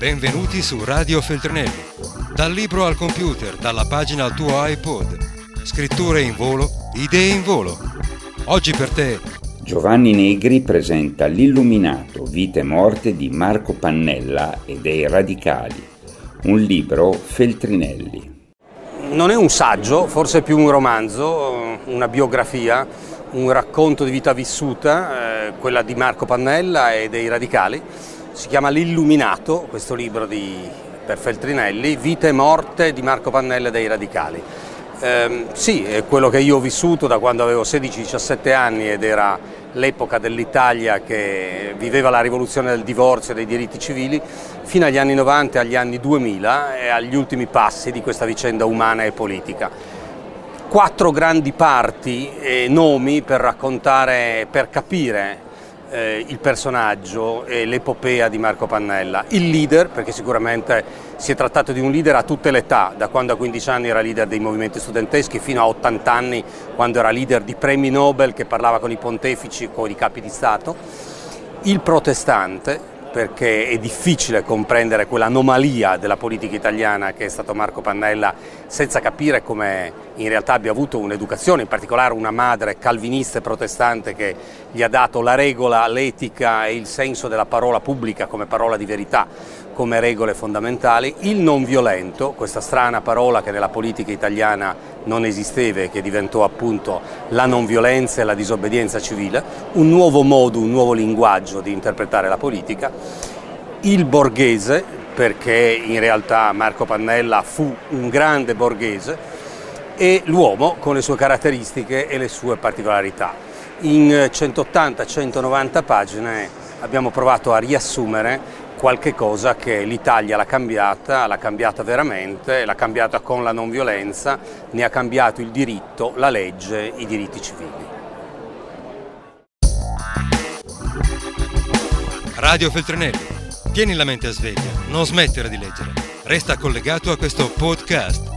Benvenuti su Radio Feltrinelli. Dal libro al computer, dalla pagina al tuo iPod. Scritture in volo, idee in volo. Oggi per te Giovanni Negri presenta L'illuminato, vita e morte di Marco Pannella e dei radicali, un libro Feltrinelli. Non è un saggio, forse è più un romanzo, una biografia, un racconto di vita vissuta, eh, quella di Marco Pannella e dei radicali. Si chiama L'illuminato, questo libro di, per Feltrinelli, Vita e morte di Marco Pannella dei radicali. Eh, sì, è quello che io ho vissuto da quando avevo 16-17 anni ed era l'epoca dell'Italia che viveva la rivoluzione del divorzio e dei diritti civili, fino agli anni 90 e agli anni 2000 e agli ultimi passi di questa vicenda umana e politica. Quattro grandi parti e nomi per raccontare, per capire eh, il personaggio e l'epopea di Marco Pannella. Il leader, perché sicuramente si è trattato di un leader a tutte le età, da quando a 15 anni era leader dei movimenti studenteschi fino a 80 anni quando era leader di premi Nobel che parlava con i pontefici, con i capi di Stato. Il protestante, perché è difficile comprendere quell'anomalia della politica italiana che è stato Marco Pannella senza capire come in realtà abbia avuto un'educazione, in particolare una madre calvinista e protestante che gli ha dato la regola, l'etica e il senso della parola pubblica come parola di verità, come regole fondamentali, il non violento, questa strana parola che nella politica italiana non esisteva e che diventò appunto la non violenza e la disobbedienza civile, un nuovo modo, un nuovo linguaggio di interpretare la politica, il borghese, perché in realtà Marco Pannella fu un grande borghese, e l'uomo con le sue caratteristiche e le sue particolarità. In 180-190 pagine abbiamo provato a riassumere qualche cosa che l'Italia l'ha cambiata, l'ha cambiata veramente, l'ha cambiata con la non violenza, ne ha cambiato il diritto, la legge, i diritti civili. Radio Feltrinelli. Tieni la mente a sveglia, non smettere di leggere. Resta collegato a questo podcast.